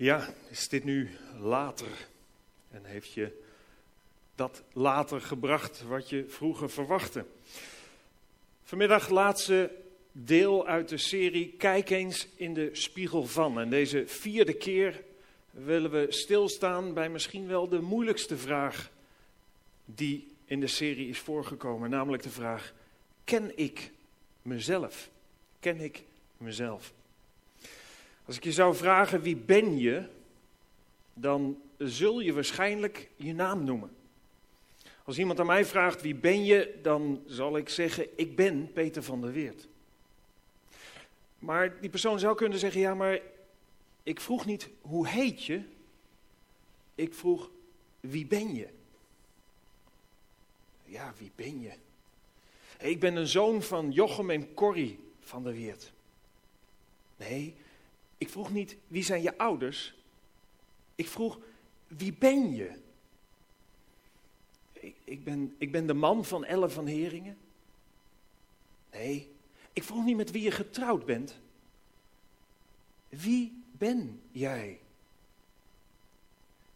Ja, is dit nu later? En heeft je dat later gebracht wat je vroeger verwachtte? Vanmiddag laatste deel uit de serie Kijk eens in de spiegel van. En deze vierde keer willen we stilstaan bij misschien wel de moeilijkste vraag die in de serie is voorgekomen. Namelijk de vraag, ken ik mezelf? Ken ik mezelf? Als ik je zou vragen wie ben je, dan zul je waarschijnlijk je naam noemen. Als iemand aan mij vraagt wie ben je, dan zal ik zeggen ik ben Peter van der Weert. Maar die persoon zou kunnen zeggen ja, maar ik vroeg niet hoe heet je, ik vroeg wie ben je? Ja, wie ben je? Ik ben een zoon van Jochem en Corrie van der Weert. Nee, ik vroeg niet wie zijn je ouders. Ik vroeg wie ben je? Ik, ik, ben, ik ben de man van Elle van Heringen. Nee, ik vroeg niet met wie je getrouwd bent. Wie ben jij?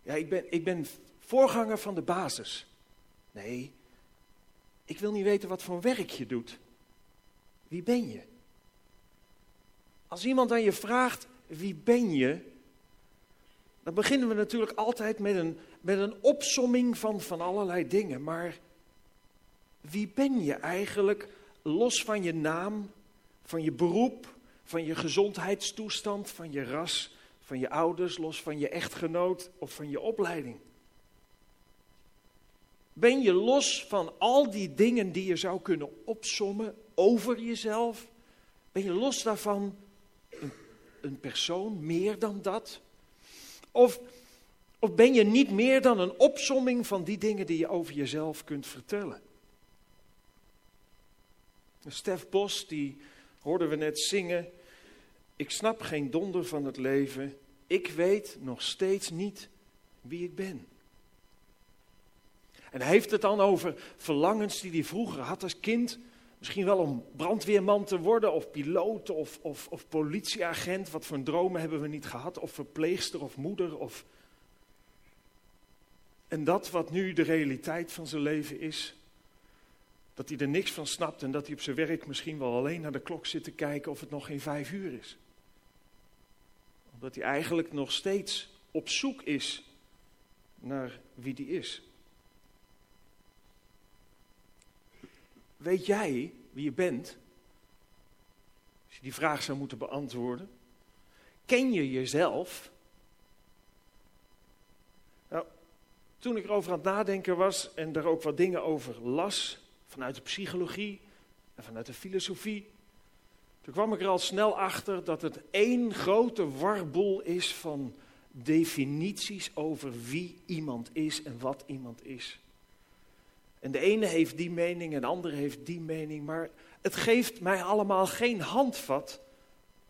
Ja, ik ben, ik ben voorganger van de basis. Nee, ik wil niet weten wat voor werk je doet. Wie ben je? Als iemand aan je vraagt, wie ben je? Dan beginnen we natuurlijk altijd met een, met een opsomming van, van allerlei dingen. Maar wie ben je eigenlijk, los van je naam, van je beroep, van je gezondheidstoestand, van je ras, van je ouders, los van je echtgenoot of van je opleiding? Ben je los van al die dingen die je zou kunnen opsommen over jezelf? Ben je los daarvan een persoon meer dan dat? Of, of ben je niet meer dan een opsomming van die dingen die je over jezelf kunt vertellen? Stef Bos, die hoorden we net zingen. Ik snap geen donder van het leven. Ik weet nog steeds niet wie ik ben. En hij heeft het dan over verlangens die hij vroeger had als kind. Misschien wel om brandweerman te worden, of piloot, of, of, of politieagent. Wat voor dromen hebben we niet gehad? Of verpleegster of moeder. Of... En dat wat nu de realiteit van zijn leven is, dat hij er niks van snapt en dat hij op zijn werk misschien wel alleen naar de klok zit te kijken of het nog geen vijf uur is. Omdat hij eigenlijk nog steeds op zoek is naar wie die is. Weet jij wie je bent? Als je die vraag zou moeten beantwoorden. Ken je jezelf? Nou, toen ik erover aan het nadenken was en daar ook wat dingen over las, vanuit de psychologie en vanuit de filosofie, toen kwam ik er al snel achter dat het één grote warboel is van definities over wie iemand is en wat iemand is. En de ene heeft die mening en de andere heeft die mening. Maar het geeft mij allemaal geen handvat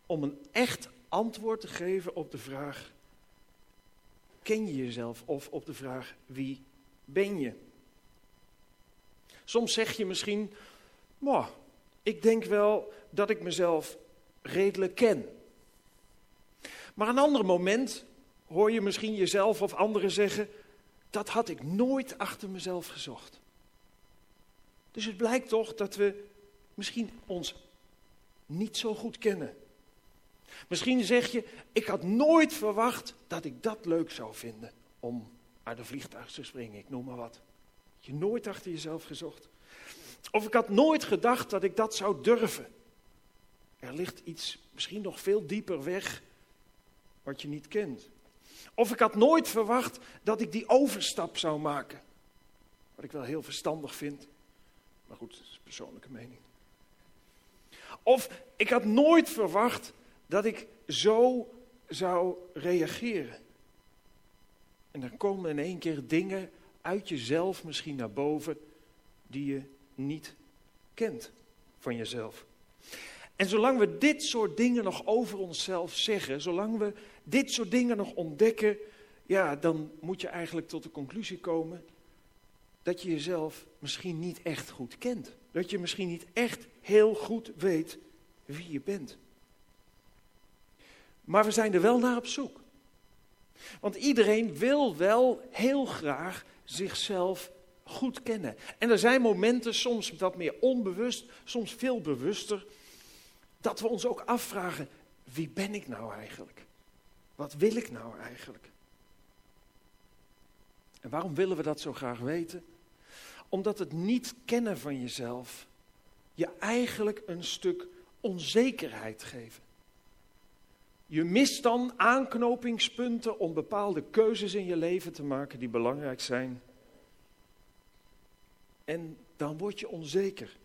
om een echt antwoord te geven op de vraag: ken je jezelf? Of op de vraag: wie ben je? Soms zeg je misschien: ik denk wel dat ik mezelf redelijk ken. Maar een ander moment hoor je misschien jezelf of anderen zeggen: dat had ik nooit achter mezelf gezocht. Dus het blijkt toch dat we misschien ons niet zo goed kennen. Misschien zeg je, ik had nooit verwacht dat ik dat leuk zou vinden om uit een vliegtuig te springen, ik noem maar wat. Je nooit achter jezelf gezocht. Of ik had nooit gedacht dat ik dat zou durven. Er ligt iets misschien nog veel dieper weg wat je niet kent. Of ik had nooit verwacht dat ik die overstap zou maken. Wat ik wel heel verstandig vind. Maar goed, dat is persoonlijke mening. Of ik had nooit verwacht dat ik zo zou reageren. En dan komen in één keer dingen uit jezelf misschien naar boven die je niet kent van jezelf. En zolang we dit soort dingen nog over onszelf zeggen, zolang we dit soort dingen nog ontdekken, ja, dan moet je eigenlijk tot de conclusie komen dat je jezelf misschien niet echt goed kent. Dat je misschien niet echt heel goed weet wie je bent. Maar we zijn er wel naar op zoek. Want iedereen wil wel heel graag zichzelf goed kennen. En er zijn momenten, soms wat meer onbewust, soms veel bewuster, dat we ons ook afvragen: wie ben ik nou eigenlijk? Wat wil ik nou eigenlijk? En waarom willen we dat zo graag weten? Omdat het niet kennen van jezelf je eigenlijk een stuk onzekerheid geeft. Je mist dan aanknopingspunten om bepaalde keuzes in je leven te maken die belangrijk zijn. En dan word je onzeker.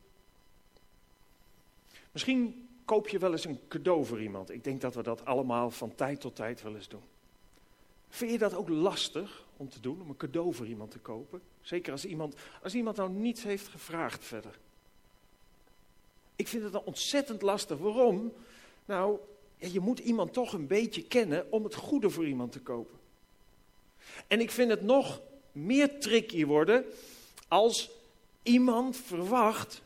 Misschien koop je wel eens een cadeau voor iemand. Ik denk dat we dat allemaal van tijd tot tijd wel eens doen. Vind je dat ook lastig om te doen, om een cadeau voor iemand te kopen? Zeker als iemand, als iemand nou niets heeft gevraagd verder. Ik vind het dan ontzettend lastig. Waarom? Nou, je moet iemand toch een beetje kennen om het goede voor iemand te kopen. En ik vind het nog meer tricky worden als iemand verwacht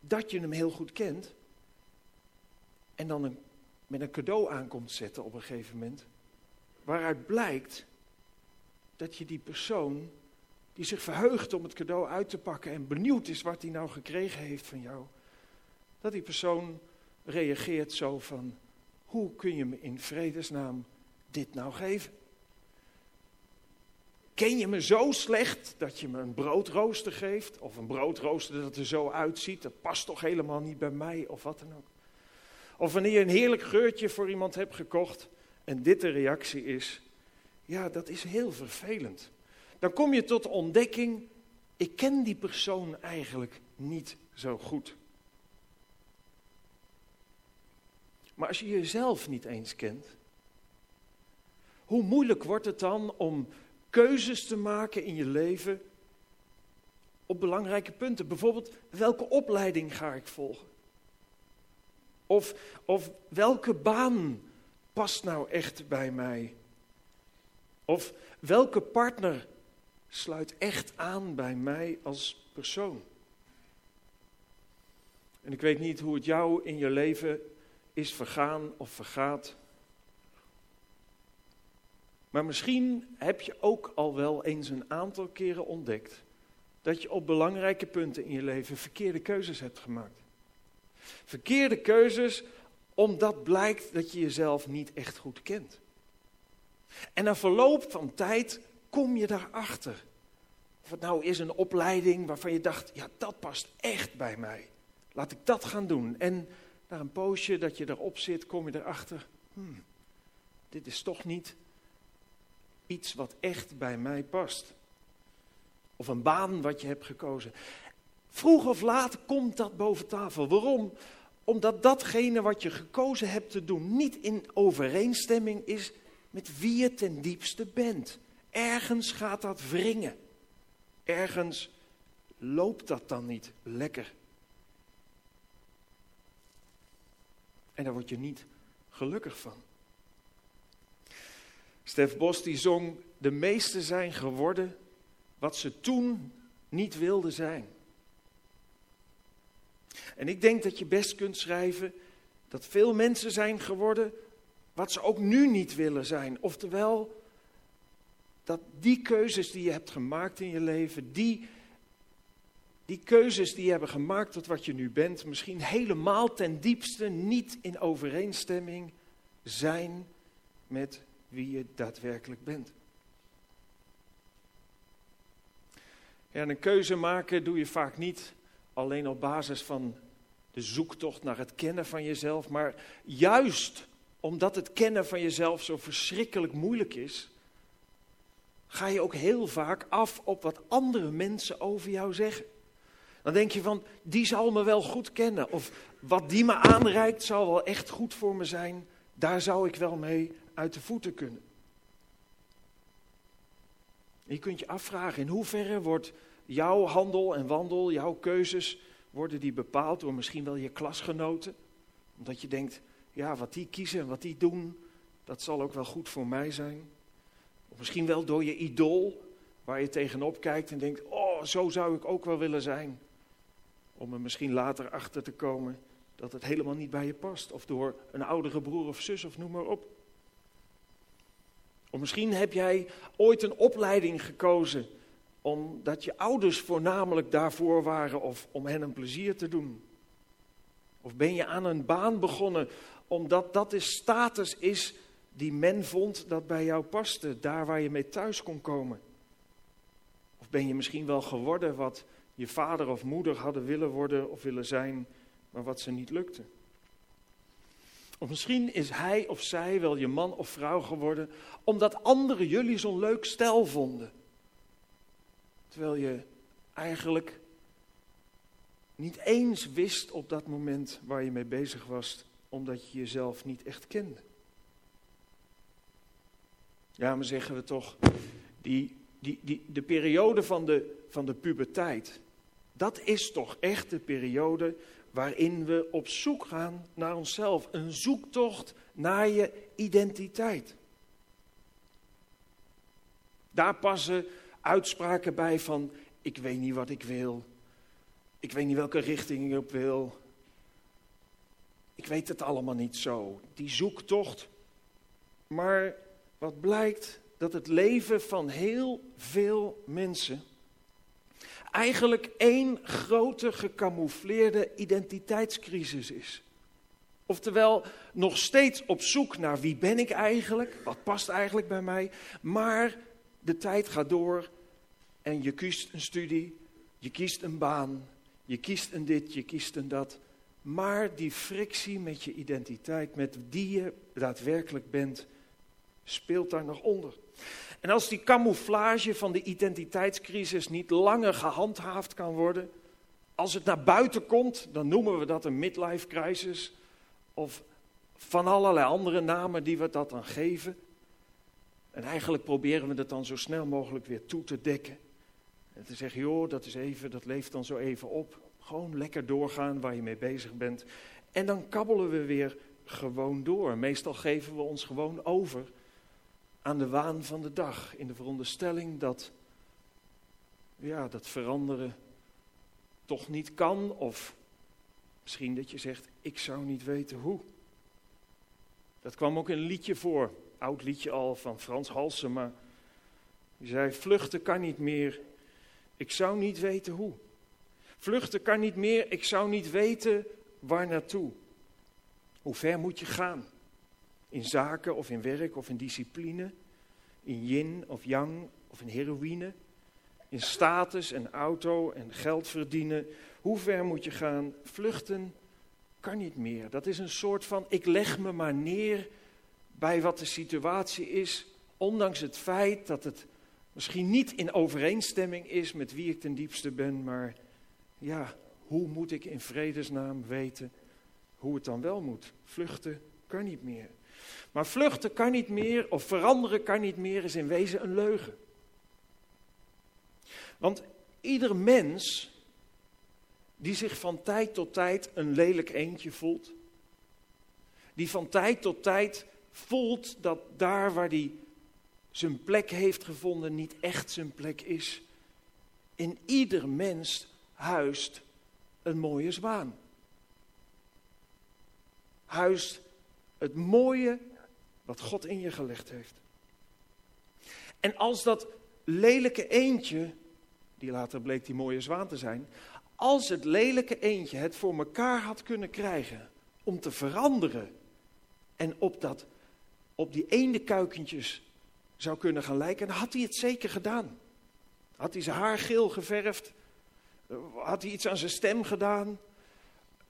dat je hem heel goed kent en dan een, met een cadeau aankomt zetten op een gegeven moment, waaruit blijkt dat je die persoon die zich verheugt om het cadeau uit te pakken en benieuwd is wat hij nou gekregen heeft van jou, dat die persoon reageert zo van, hoe kun je me in vredesnaam dit nou geven? Ken je me zo slecht dat je me een broodrooster geeft? Of een broodrooster dat er zo uitziet, dat past toch helemaal niet bij mij, of wat dan ook. Of wanneer je een heerlijk geurtje voor iemand hebt gekocht en dit de reactie is, ja, dat is heel vervelend. Dan kom je tot de ontdekking, ik ken die persoon eigenlijk niet zo goed. Maar als je jezelf niet eens kent, hoe moeilijk wordt het dan om keuzes te maken in je leven op belangrijke punten? Bijvoorbeeld, welke opleiding ga ik volgen? Of, of welke baan past nou echt bij mij? Of welke partner sluit echt aan bij mij als persoon? En ik weet niet hoe het jou in je leven is vergaan of vergaat. Maar misschien heb je ook al wel eens een aantal keren ontdekt dat je op belangrijke punten in je leven verkeerde keuzes hebt gemaakt. Verkeerde keuzes omdat blijkt dat je jezelf niet echt goed kent. En na verloop van tijd kom je daarachter. Of het nou is een opleiding waarvan je dacht, ja dat past echt bij mij. Laat ik dat gaan doen. En na een poosje dat je erop zit, kom je erachter, hmm, dit is toch niet iets wat echt bij mij past. Of een baan wat je hebt gekozen. Vroeg of laat komt dat boven tafel. Waarom? Omdat datgene wat je gekozen hebt te doen niet in overeenstemming is met wie je ten diepste bent. Ergens gaat dat wringen. Ergens loopt dat dan niet lekker. En daar word je niet gelukkig van. Stef Bos die zong, de meesten zijn geworden wat ze toen niet wilden zijn. En ik denk dat je best kunt schrijven dat veel mensen zijn geworden wat ze ook nu niet willen zijn. Oftewel, dat die keuzes die je hebt gemaakt in je leven, die, die keuzes die je hebben gemaakt tot wat je nu bent, misschien helemaal ten diepste niet in overeenstemming zijn met wie je daadwerkelijk bent. En een keuze maken doe je vaak niet alleen op basis van de zoektocht naar het kennen van jezelf, maar juist omdat het kennen van jezelf zo verschrikkelijk moeilijk is, ga je ook heel vaak af op wat andere mensen over jou zeggen. Dan denk je van, die zal me wel goed kennen. Of wat die me aanreikt zal wel echt goed voor me zijn. Daar zou ik wel mee uit de voeten kunnen. je kunt je afvragen, in hoeverre wordt jouw handel en wandel, jouw keuzes, worden die bepaald door misschien wel je klasgenoten? Omdat je denkt, ja, wat die kiezen en wat die doen, dat zal ook wel goed voor mij zijn. Of misschien wel door je idool, waar je tegenop kijkt en denkt, oh, zo zou ik ook wel willen zijn. Om er misschien later achter te komen dat het helemaal niet bij je past. Of door een oudere broer of zus of noem maar op. Of misschien heb jij ooit een opleiding gekozen omdat je ouders voornamelijk daarvoor waren of om hen een plezier te doen. Of ben je aan een baan begonnen omdat dat de status is die men vond dat bij jou paste, daar waar je mee thuis kon komen. Of ben je misschien wel geworden wat je vader of moeder hadden willen worden of willen zijn, maar wat ze niet lukte. Of misschien is hij of zij wel je man of vrouw geworden omdat anderen jullie zo'n leuk stel vonden. Terwijl je eigenlijk niet eens wist op dat moment waar je mee bezig was, omdat je jezelf niet echt kende. Ja, maar zeggen we toch, die, die, die, de periode van de, van de puberteit, dat is toch echt de periode waarin we op zoek gaan naar onszelf. Een zoektocht naar je identiteit. Daar passen uitspraken bij van, ik weet niet wat ik wil. Ik weet niet welke richting ik op wil. Ik weet het allemaal niet zo. Die zoektocht. Maar wat blijkt dat het leven van heel veel mensen eigenlijk één grote gecamoufleerde identiteitscrisis is. Oftewel, nog steeds op zoek naar wie ben ik eigenlijk, wat past eigenlijk bij mij, maar de tijd gaat door en je kiest een studie, je kiest een baan, je kiest een dit, je kiest een dat. Maar die frictie met je identiteit, met wie je daadwerkelijk bent, speelt daar nog onder. En als die camouflage van de identiteitscrisis niet langer gehandhaafd kan worden, als het naar buiten komt, dan noemen we dat een midlife crisis. Of van allerlei andere namen die we dat dan geven. En eigenlijk proberen we het dan zo snel mogelijk weer toe te dekken. En te zeggen, joh, dat is even, dat leeft dan zo even op. Gewoon lekker doorgaan waar je mee bezig bent. En dan kabbelen we weer gewoon door. Meestal geven we ons gewoon over aan de waan van de dag. In de veronderstelling dat, ja, dat veranderen toch niet kan. Of misschien dat je zegt, ik zou niet weten hoe. Dat kwam ook in een liedje voor. Oud liedje al van Frans Halsema. Die zei, vluchten kan niet meer. Ik zou niet weten hoe. Vluchten kan niet meer. Ik zou niet weten waar naartoe. Hoe ver moet je gaan? In zaken of in werk of in discipline, in yin of yang of in heroïne, in status en auto en geld verdienen. Hoe ver moet je gaan? Vluchten kan niet meer. Dat is een soort van ik leg me maar neer bij wat de situatie is, ondanks het feit dat het misschien niet in overeenstemming is met wie ik ten diepste ben, maar ja, hoe moet ik in vredesnaam weten hoe het dan wel moet? Vluchten kan niet meer. Maar vluchten kan niet meer, of veranderen kan niet meer, is in wezen een leugen. Want ieder mens die zich van tijd tot tijd een lelijk eendje voelt, die van tijd tot tijd voelt dat daar waar hij zijn plek heeft gevonden niet echt zijn plek is, in ieder mens huist een mooie zwaan. Huist het mooie wat God in je gelegd heeft. En als dat lelijke eendje, die later bleek die mooie zwaan te zijn, als het lelijke eendje het voor elkaar had kunnen krijgen om te veranderen en op, dat, op die eendekuikentjes zou kunnen gaan lijken, had hij het zeker gedaan. Had hij zijn haar geel geverfd? Had hij iets aan zijn stem gedaan?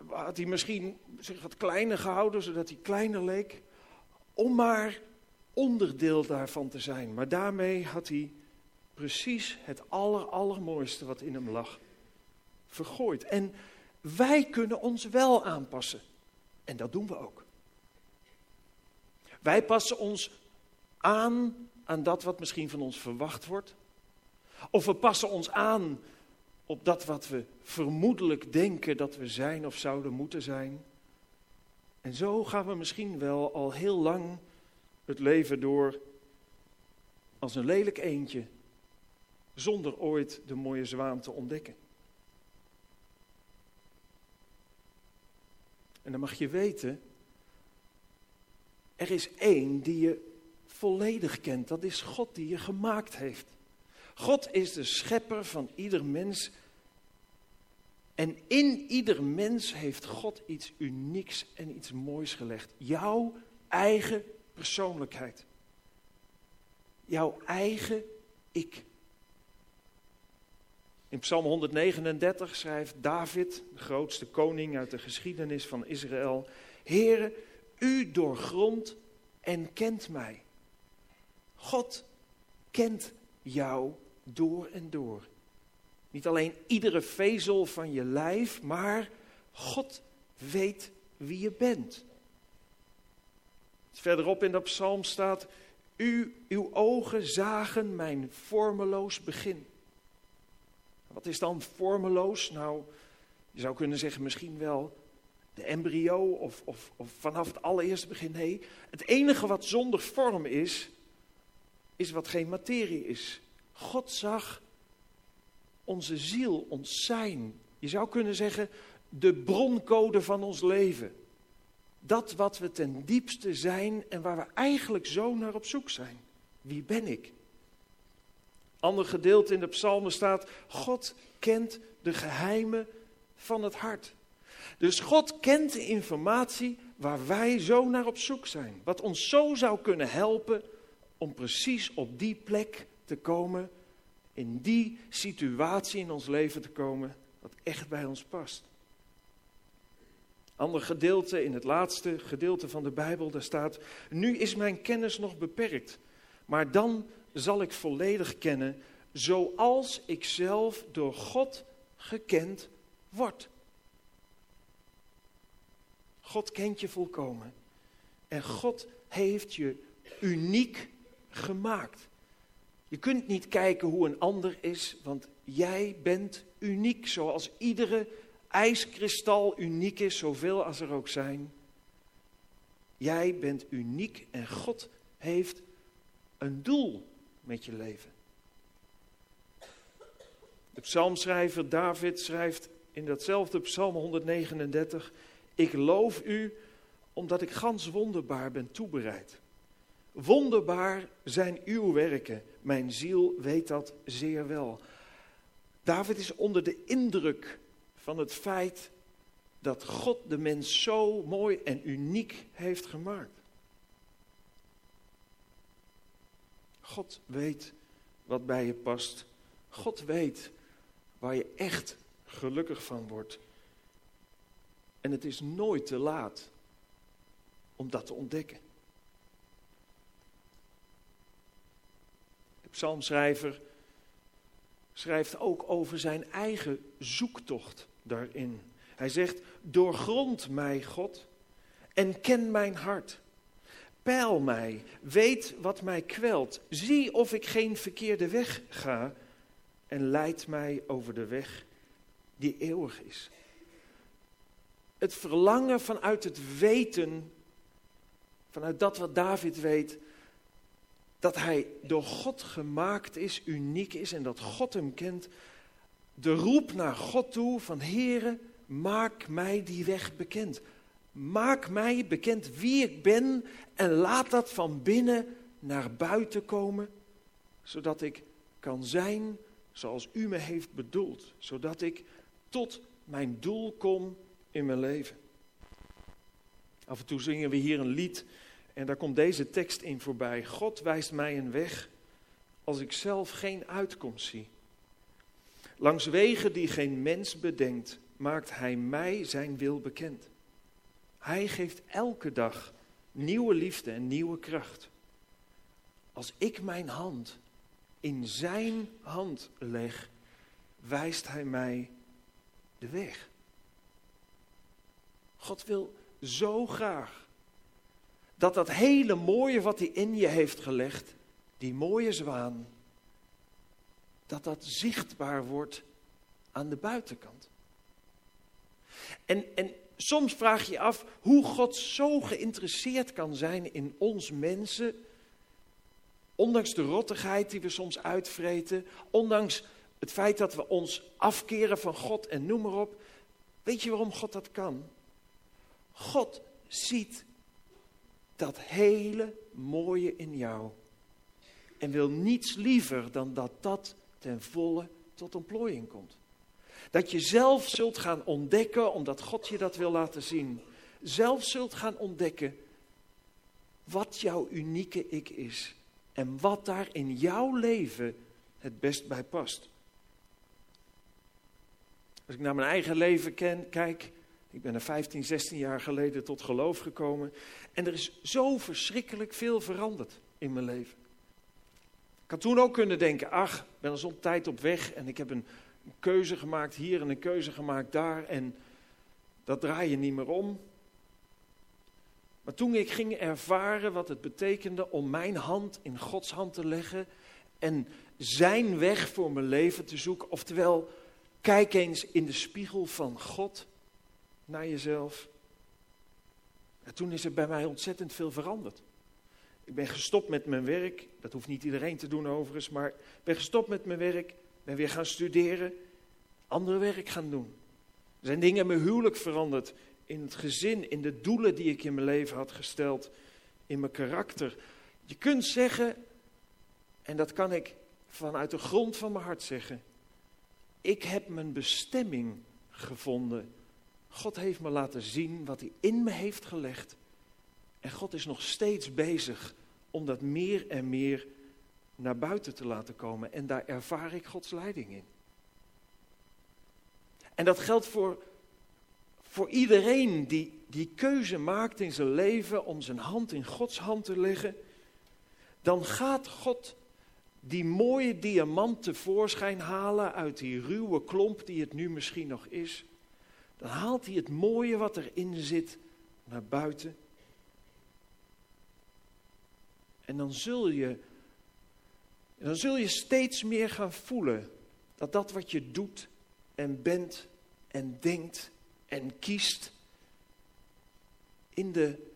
Had hij misschien zich wat kleiner gehouden, zodat hij kleiner leek? om maar onderdeel daarvan te zijn. Maar daarmee had hij precies het aller, allermooiste wat in hem lag vergooid. En wij kunnen ons wel aanpassen. En dat doen we ook. Wij passen ons aan aan dat wat misschien van ons verwacht wordt. Of we passen ons aan op dat wat we vermoedelijk denken dat we zijn of zouden moeten zijn. En zo gaan we misschien wel al heel lang het leven door als een lelijk eendje, zonder ooit de mooie zwaan te ontdekken. En dan mag je weten, er is één die je volledig kent. Dat is God die je gemaakt heeft. God is de schepper van ieder mens. En in ieder mens heeft God iets unieks en iets moois gelegd. Jouw eigen persoonlijkheid. Jouw eigen ik. In Psalm 139 schrijft David, de grootste koning uit de geschiedenis van Israël: Heere, u doorgrondt en kent mij. God kent jou door en door. Niet alleen iedere vezel van je lijf, maar God weet wie je bent. Verderop in dat psalm staat, u, uw ogen zagen mijn vormeloos begin. Wat is dan vormeloos? Nou, je zou kunnen zeggen misschien wel de embryo of, of, of vanaf het allereerste begin. Nee, het enige wat zonder vorm is, is wat geen materie is. God zag onze ziel, ons zijn. Je zou kunnen zeggen de broncode van ons leven. Dat wat we ten diepste zijn en waar we eigenlijk zo naar op zoek zijn. Wie ben ik? Ander gedeelte in de psalmen staat, God kent de geheimen van het hart. Dus God kent de informatie waar wij zo naar op zoek zijn. Wat ons zo zou kunnen helpen om precies op die plek te komen, in die situatie in ons leven te komen, wat echt bij ons past. Ander gedeelte, in het laatste gedeelte van de Bijbel, daar staat, nu is mijn kennis nog beperkt, maar dan zal ik volledig kennen, zoals ik zelf door God gekend word. God kent je volkomen. En God heeft je uniek gemaakt. Je kunt niet kijken hoe een ander is, want jij bent uniek, zoals iedere ijskristal uniek is, zoveel als er ook zijn. Jij bent uniek en God heeft een doel met je leven. De psalmschrijver David schrijft in datzelfde psalm 139, ik loof u omdat ik gans wonderbaar ben toebereid. Wonderbaar zijn uw werken, mijn ziel weet dat zeer wel. David is onder de indruk van het feit dat God de mens zo mooi en uniek heeft gemaakt. God weet wat bij je past. God weet waar je echt gelukkig van wordt. En het is nooit te laat om dat te ontdekken. Psalmschrijver schrijft ook over zijn eigen zoektocht daarin. Hij zegt, doorgrond mij, God, en ken mijn hart. Peil mij, weet wat mij kwelt. Zie of ik geen verkeerde weg ga en leid mij over de weg die eeuwig is. Het verlangen vanuit het weten, vanuit dat wat David weet, dat hij door God gemaakt is, uniek is en dat God hem kent. De roep naar God toe van Heere, maak mij die weg bekend. Maak mij bekend wie ik ben en laat dat van binnen naar buiten komen, zodat ik kan zijn zoals u me heeft bedoeld, zodat ik tot mijn doel kom in mijn leven. Af en toe zingen we hier een lied en daar komt deze tekst in voorbij. God wijst mij een weg als ik zelf geen uitkomst zie. Langs wegen die geen mens bedenkt, maakt Hij mij zijn wil bekend. Hij geeft elke dag nieuwe liefde en nieuwe kracht. Als ik mijn hand in Zijn hand leg, wijst Hij mij de weg. God wil zo graag dat dat hele mooie wat hij in je heeft gelegd, die mooie zwaan, dat dat zichtbaar wordt aan de buitenkant. En, en soms vraag je je af hoe God zo geïnteresseerd kan zijn in ons mensen, ondanks de rottigheid die we soms uitvreten, ondanks het feit dat we ons afkeren van God en noem maar op. Weet je waarom God dat kan? God ziet dat hele mooie in jou. En wil niets liever dan dat dat ten volle tot ontplooiing komt. Dat je zelf zult gaan ontdekken, omdat God je dat wil laten zien. Zelf zult gaan ontdekken wat jouw unieke ik is. En wat daar in jouw leven het best bij past. Als ik naar mijn eigen leven kijk, ik ben er 15, 16 jaar geleden tot geloof gekomen. En er is zo verschrikkelijk veel veranderd in mijn leven. Ik had toen ook kunnen denken, ach, ik ben al zo'n tijd op weg en ik heb een, een keuze gemaakt hier en een keuze gemaakt daar en dat draai je niet meer om. Maar toen ik ging ervaren wat het betekende om mijn hand in Gods hand te leggen en zijn weg voor mijn leven te zoeken, oftewel, kijk eens in de spiegel van God naar jezelf. En toen is er bij mij ontzettend veel veranderd. Ik ben gestopt met mijn werk. Dat hoeft niet iedereen te doen overigens. Maar ik ben gestopt met mijn werk. Ben weer gaan studeren. Andere werk gaan doen. Er zijn dingen in mijn huwelijk veranderd. In het gezin. In de doelen die ik in mijn leven had gesteld. In mijn karakter. Je kunt zeggen. En dat kan ik vanuit de grond van mijn hart zeggen. Ik heb mijn bestemming gevonden. God heeft me laten zien wat hij in me heeft gelegd. En God is nog steeds bezig om dat meer en meer naar buiten te laten komen. En daar ervaar ik Gods leiding in. En dat geldt voor, voor iedereen die die keuze maakt in zijn leven om zijn hand in Gods hand te leggen. Dan gaat God die mooie diamant tevoorschijn halen uit die ruwe klomp die het nu misschien nog is. Dan haalt hij het mooie wat erin zit naar buiten. En dan zul je, dan zul je steeds meer gaan voelen dat dat wat je doet en bent en denkt en kiest in de,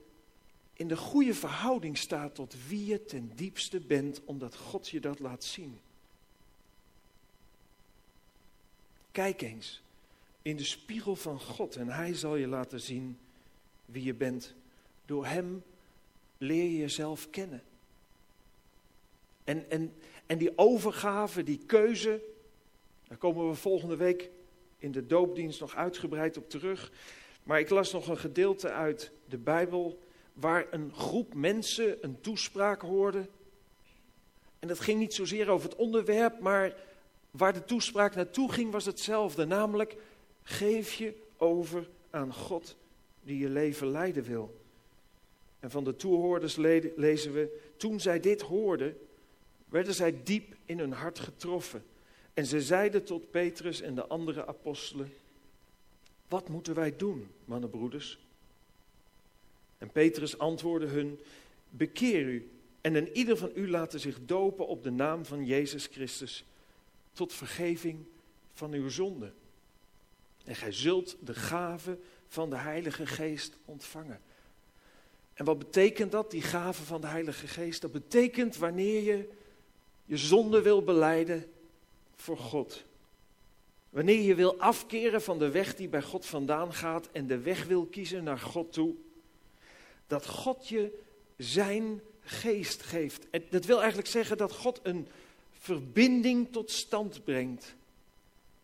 in de goede verhouding staat tot wie je ten diepste bent, omdat God je dat laat zien. Kijk eens in de spiegel van God en Hij zal je laten zien wie je bent. Door Hem leer je jezelf kennen. En, en, en die overgave, die keuze, daar komen we volgende week in de doopdienst nog uitgebreid op terug. Maar ik las nog een gedeelte uit de Bijbel waar een groep mensen een toespraak hoorde. En dat ging niet zozeer over het onderwerp, maar waar de toespraak naartoe ging was hetzelfde. Namelijk, geef je over aan God die je leven leiden wil. En van de toehoorders lezen we, toen zij dit hoorden, werden zij diep in hun hart getroffen. En ze zeiden tot Petrus en de andere apostelen, wat moeten wij doen, mannenbroeders? En Petrus antwoordde hun, bekeer u en een ieder van u laten zich dopen op de naam van Jezus Christus, tot vergeving van uw zonde. En gij zult de gave van de Heilige Geest ontvangen. En wat betekent dat, die gave van de Heilige Geest? Dat betekent wanneer je je zonde wil beleiden voor God. Wanneer je wil afkeren van de weg die bij God vandaan gaat en de weg wil kiezen naar God toe, dat God je zijn geest geeft. Dat wil eigenlijk zeggen dat God een verbinding tot stand brengt,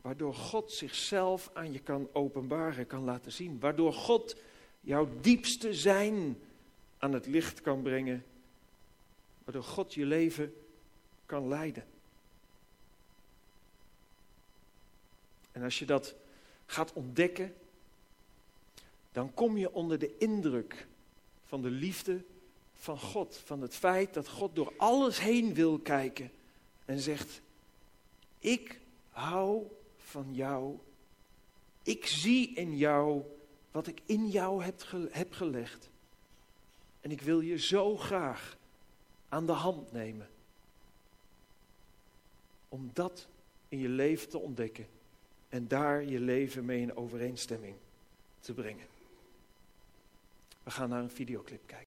waardoor God zichzelf aan je kan openbaren, kan laten zien, waardoor God jouw diepste zijn aan het licht kan brengen, waardoor God je leven kan leiden. En als je dat gaat ontdekken, dan kom je onder de indruk van de liefde van God. Van het feit dat God door alles heen wil kijken en zegt, ik hou van jou. Ik zie in jou wat ik in jou heb, heb gelegd. En ik wil je zo graag aan de hand nemen om dat in je leven te ontdekken en daar je leven mee in overeenstemming te brengen. We gaan naar een videoclip kijken.